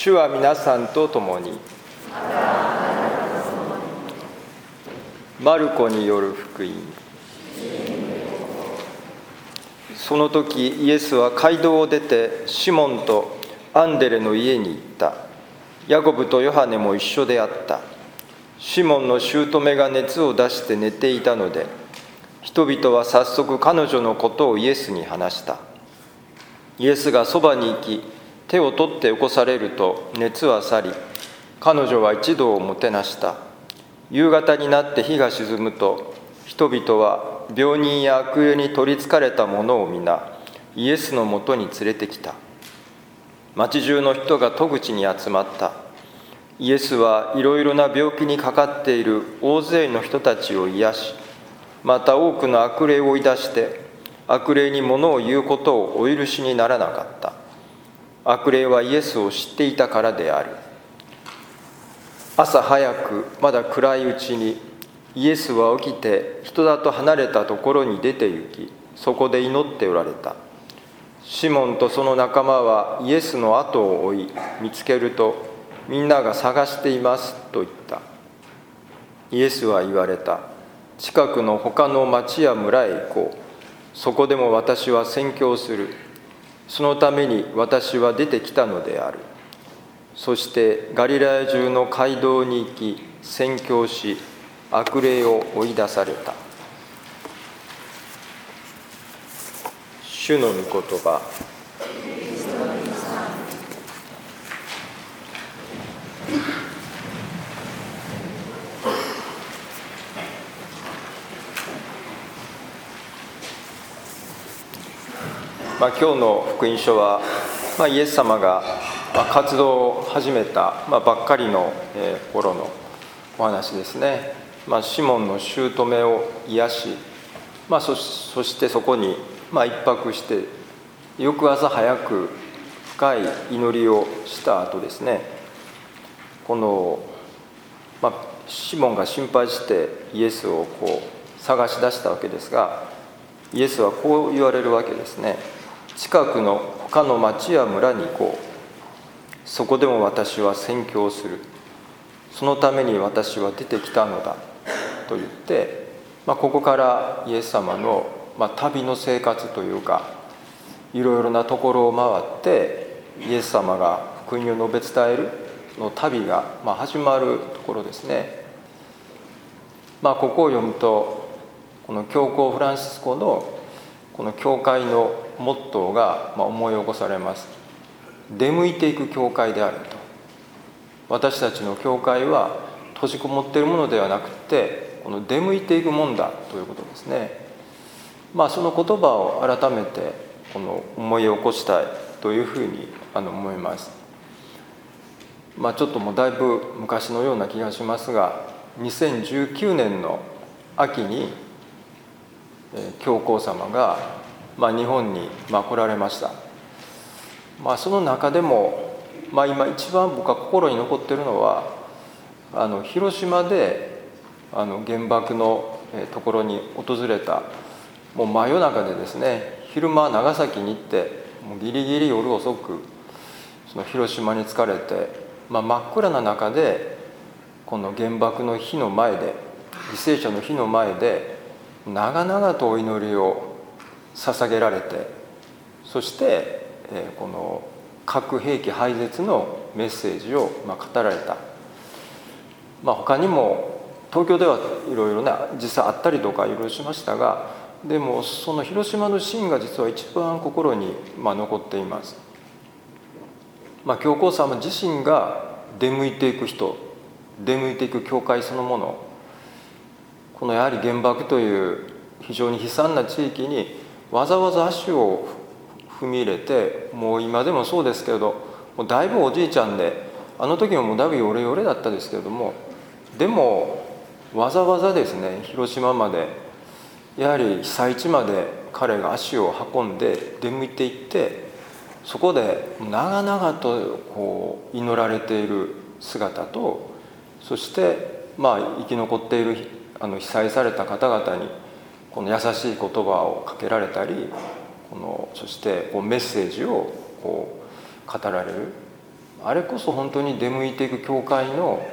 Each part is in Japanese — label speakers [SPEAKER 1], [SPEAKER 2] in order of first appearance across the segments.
[SPEAKER 1] 主は皆さんと共に。マルコによる福音。その時イエスは街道を出てシモンとアンデレの家に行った。ヤコブとヨハネも一緒であった。シモンの姑が熱を出して寝ていたので人々は早速彼女のことをイエスに話した。イエスがそばに行き手を取って起こされると熱は去り彼女は一度をもてなした。夕方になって日が沈むと人々は病人や悪霊に取りつかれた者を皆イエスのもとに連れてきた。町中の人が戸口に集まった。イエスはいろいろな病気にかかっている大勢の人たちを癒しまた多くの悪霊を追い出して悪霊に物を言うことをお許しにならなかった。悪霊はイエスを知っていたからである。朝早くまだ暗いうちにイエスは起きて人里と離れたところに出て行きそこで祈っておられた。シモンとその仲間はイエスの後を追い見つけるとみんなが探していますと言った。イエスは言われた。近くの他の町や村へ行こう。そこでも私は宣教する。そのために私は出てきたのである。そしてガリラヤ中の街道に行き宣教し悪霊を追い出された。主の御言葉まあ、今日の福音書は、まあ、イエス様が活動を始めた、まあ、ばっかりの、え、頃のお話ですね、まあ、シモンの姑を癒し、まあ、そしてそこに、まあ、一泊して翌朝早く深い祈りをした後ですね。この、まあ、シモンが心配してイエスをこう探し出したわけですがイエスはこう言われるわけですね。近くの他の町や村に行こう。そこでも私は宣教する。そのために私は出てきたのだ。と言って、まあ、ここからイエス様の、まあ、旅の生活というかいろいろなところを回ってイエス様が福音を述べ伝えるの旅が、まあ、始まるところですね。まあ、ここを読むとこの教皇フランシスコのこの教会のモットーが思い起こされます。出向いていく教会であると。私たちの教会は閉じこもっているものではなくてこの出向いていくもんだということですね。まあその言葉を改めてこの思い起こしたいというふうにあの思います。まあちょっともうだいぶ昔のような気がしますが2019年の秋に教皇様が、まあ、日本に、ま、来られました、まあ、その中でも、まあ、今一番僕は心に残ってるのはあの広島であの原爆のところに訪れたもう真夜中でですね昼間長崎に行ってもうギリギリ夜遅くその広島に疲れて、まあ、真っ暗な中でこの原爆の火の前で犠牲者の火の前で長々とお祈りを捧げられてそして、えこの核兵器廃絶のメッセージを、ま語られた、まあ、他にも東京ではいろいろね実際あったりとかいろいろしましたがでもその広島のシーンが実は一番心に、ま残っています。まあ、教皇様自身が出向いていく人出向いていく教会そのものこのやはり原爆という非常に悲惨な地域にわざわざ足を踏み入れてもう今でもそうですけれどもうだいぶおじいちゃんであの時ももうだいぶヨレヨレだったですけれどもでもわざわざですね広島までやはり被災地まで彼が足を運んで出向いていってそこで長々とこう祈られている姿とそしてまあ生き残っているあの被災された方々にこの優しい言葉をかけられたりこのそしてこうメッセージをこう語られる、あれこそ本当に出向いていく教会の、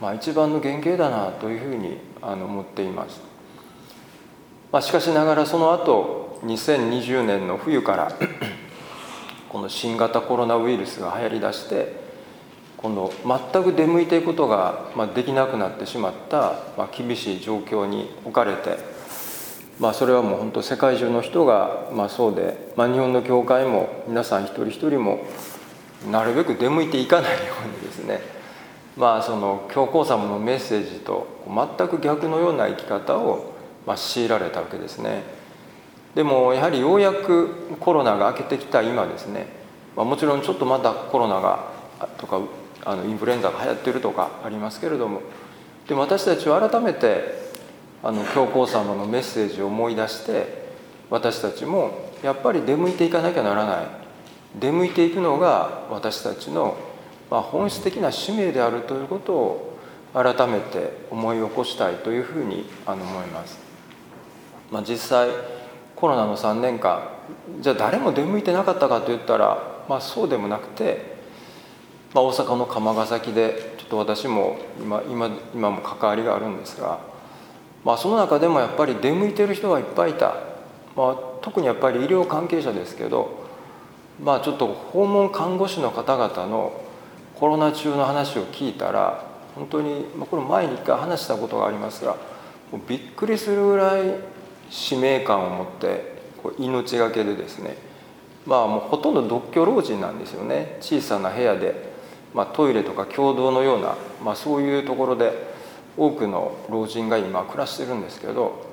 [SPEAKER 1] まあ、一番の原型だなというふうにあの思っています、まあ、しかしながらその後2020年の冬から この新型コロナウイルスが流行りだして今度全く出向いていくことができなくなってしまったまあ厳しい状況に置かれて、まあ、それはもう本当世界中の人がまあそうで、まあ、日本の教会も皆さん一人一人もなるべく出向いていかないようにですね。まあその教皇様のメッセージと全く逆のような生き方をまあ強いられたわけですね。でもやはりようやくコロナが明けてきた今ですね、まあ、もちろんちょっとまだコロナがとかあのインフルエンザが流行ってるとかありますけれども。でも私たちは改めてあの教皇様のメッセージを思い出して私たちもやっぱり出向いていかなきゃならない出向いていくのが私たちの、まあ、本質的な使命であるということを改めて思い起こしたいというふうにあの思います。まあ、実際コロナの3年間じゃあ誰も出向いてなかったかといったら、まあ、そうでもなくてまあ、大阪の釜ヶ崎でちょっと私も今今今も関わりがあるんですが、まあ、その中でもやっぱり出向いてる人がいっぱいいた、まあ、特にやっぱり医療関係者ですけど、まあ、ちょっと訪問看護師の方々のコロナ中の話を聞いたら本当に、まあ、これ前に一回話したことがありますがもうびっくりするぐらい使命感を持ってこう命がけでですねまあもうほとんど独居老人なんですよね。小さな部屋でまあ、トイレとか共同のような、まあ、そういうところで多くの老人が今暮らしてるんですけど、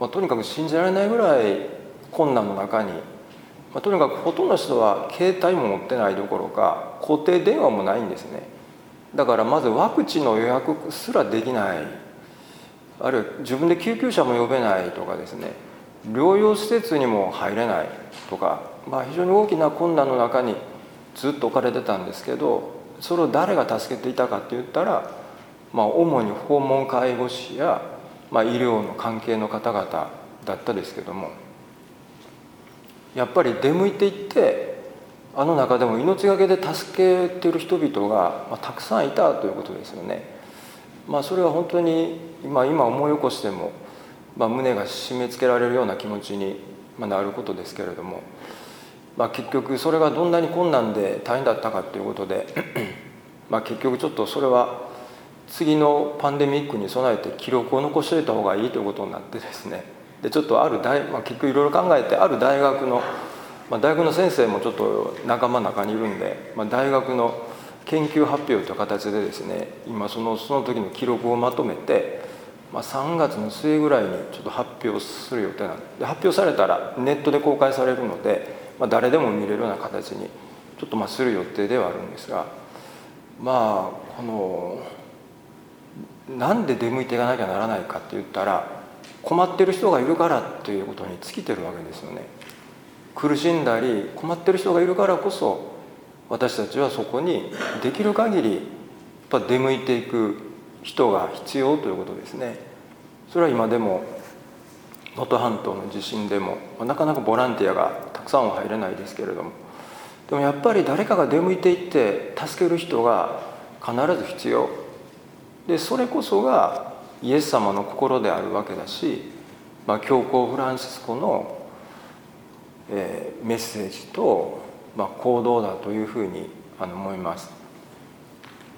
[SPEAKER 1] まあ、とにかく信じられないぐらい困難の中に、まあ、とにかくほとんどの人は携帯も持ってないどころか固定電話もないんですね。だからまずワクチンの予約すらできない。あるいは自分で救急車も呼べないとかですね。療養施設にも入れない。とか、まあ、非常に大きな困難の中にずっと置かれてたんですけどそれを誰が助けていたかって言ったら、まあ、主に訪問介護士や、まあ、医療の関係の方々だったですけどもやっぱり出向いていってあの中でも命がけで助けてる人々が、まあ、たくさんいたということですよね。まあ、それは本当に今今思い起こしても、まあ、胸が締め付けられるような気持ちになることですけれども。まあ、結局それがどんなに困難で大変だったかということで まあ結局ちょっとそれは次のパンデミックに備えて記録を残しておいた方がいいということになってですね。でちょっとある大、まあ、結局いろいろ考えてある大学の、まあ、大学の先生もちょっと仲間の中にいるんで、まあ、大学の研究発表という形でですね今そのその時の記録をまとめて、まあ、3月の末ぐらいにちょっと発表する予定なんで発表されたらネットで公開されるのでまあ、誰でも見れるような形にちょっとまあする予定ではあるんですがまあこのなんで出向いていかなきゃならないかって言ったら困ってる人がいるからということに尽きてるわけですよね。苦しんだり困ってる人がいるからこそ私たちはそこにできる限りやっぱ出向いていく人が必要ということですね。それは今でも能登半島の地震でもなかなかボランティアがたくさんは入れないですけれどもでもやっぱり誰かが出向いていって助ける人が必ず必要でそれこそがイエス様の心であるわけだし、まあ、教皇フランシスコの、えー、メッセージと、まあ、行動だというふうにあの思います。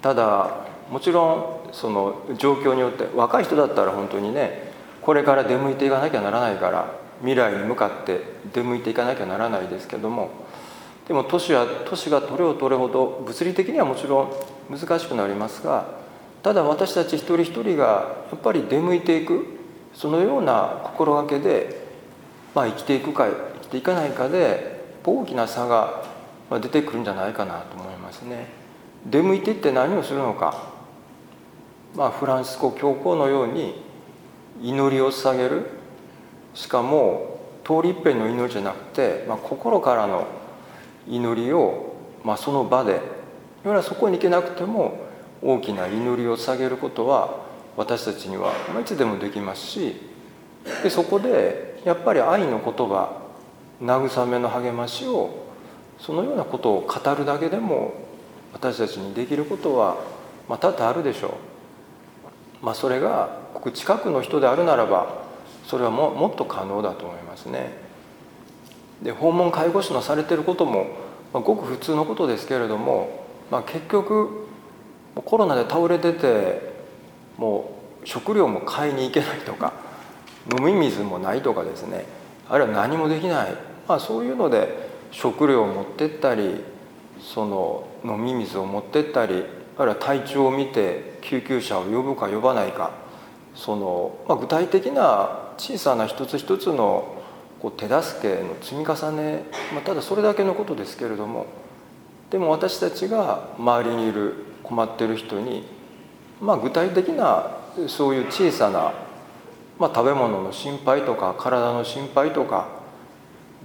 [SPEAKER 1] ただもちろんその状況によって若い人だったら本当にねこれから出向いていかなきゃならないから未来に向かって出向いていかなきゃならないですけどもでも都市は都市が取れを取れほど物理的にはもちろん難しくなりますがただ私たち一人一人がやっぱり出向いていくそのような心がけで、まあ、生きていくか生きていかないかで大きな差が出てくるんじゃないかなと思いますね。出向いていって何をするのか、まあ、フランスコ教皇のように祈りを捧げる。しかも通り一遍の祈りじゃなくて、まあ、心からの祈りを、まあ、その場で。要はそこに行けなくても大きな祈りを捧げることは私たちには、いつでもできますしでそこでやっぱり愛の言葉慰めの励ましをそのようなことを語るだけでも私たちにできることは、まあ、多々あるでしょう、まあ、それがごく近くの人であるならばそれはももっと可能だと思いますね。で訪問介護士のされてることも、まあ、ごく普通のことですけれども、まあ、結局コロナで倒れててもう食料も買いに行けないとか飲み水もないとかですね。あるいは何もできない、まあ、そういうので食料を持ってったりその飲み水を持ってったりあるいは体調を見て救急車を呼ぶか呼ばないかその、まあ、具体的な小さな一つ一つのこう手助けの積み重ね、まあ、ただそれだけのことですけれどもでも私たちが周りにいる困ってる人に、まあ、具体的なそういう小さな、まあ、食べ物の心配とか体の心配とか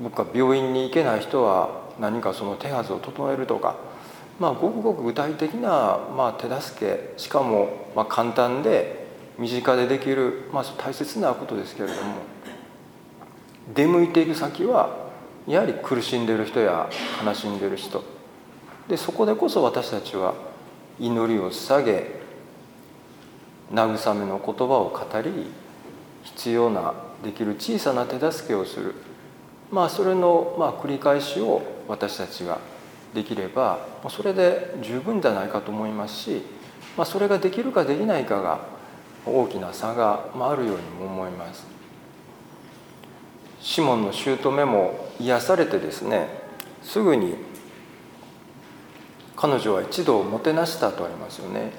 [SPEAKER 1] 僕は病院に行けない人は何かその手はずを整えるとか、まあ、ごくごく具体的な、まあ、手助けしかもまあ簡単で身近でできる、まあ、大切なことですけれども出向いていく先はやはり苦しんでいる人や悲しんでる人。でそこでこそ私たちは祈りを捧げ慰めの言葉を語り必要なできる小さな手助けをする。まあそれのまあ繰り返しを私たちができればそれで十分じゃないかと思いますし、まあ、それができるかできないかが大きな差があるようにも思います。シモンの姑も癒されてですねすぐに彼女は一度もてなしたとありますよね。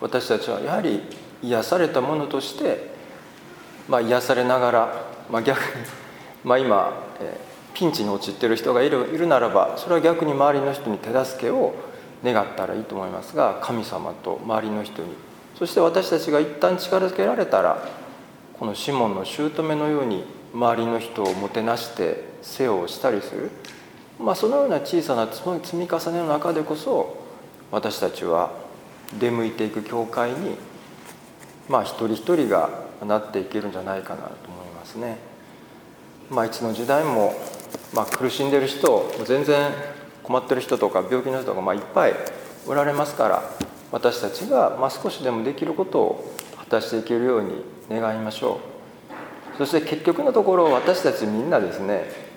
[SPEAKER 1] 私たちはやはり癒されたものとして、まあ、癒されながら、まあ、逆に、まあ、今、えー、ピンチに陥っている人がいるいるならばそれは逆に周りの人に手助けを願ったらいいと思いますが神様と周りの人に。そして私たちが一旦力づけられたらこのシモンの姑のように周りの人をもてなして世話をしたりする、まあ、そのような小さな積み重ねの中でこそ私たちは出向いていく教会にまあ一人一人がなっていけるんじゃないかなと思いますね。まあ、いつの時代も、まあ、苦しんでる人全然困ってる人とか病気の人がまあいっぱいおられますから私たちがま少しでもできることを果たしていけるように願いましょうそして結局のところ私たちみんなですね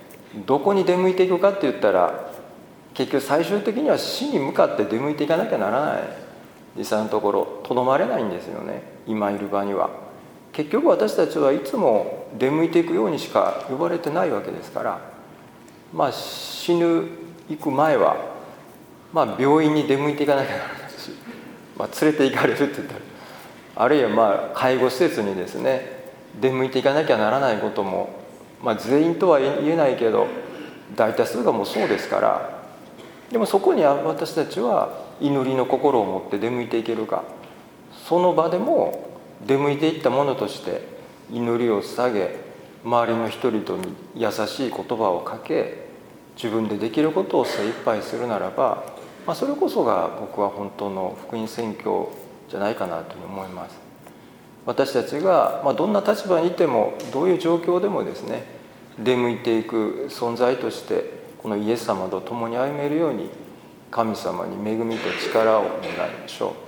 [SPEAKER 1] どこに出向いていくかって言ったら結局最終的には死に向かって出向いていかなきゃならない。実際のところとどまれないんですよね。今いる場には。結局私たちはいつも出向いていくようにしか呼ばれてないわけですから。まあ死ぬ行く前はまあ病院に出向いていかなきゃならないまあ、連れて行かれるって言ったらあるいはまあ介護施設にですね出向いていかなきゃならないことも、まあ、全員とは言えないけど大多数がもうそうですからでもそこに私たちは祈りの心を持って出向いていけるか。その場でも出向いていったものとして祈りを捧げ周りの人々に優しい言葉をかけ自分でできることを精一杯するならばまあ、それこそが僕は本当の福音宣教じゃないかなというふうに思います。私たちが、まあ、どんな立場にいてもどういう状況でもですね出向いていく存在としてこのイエス様と共に歩めるように神様に恵みと力を願いましょう。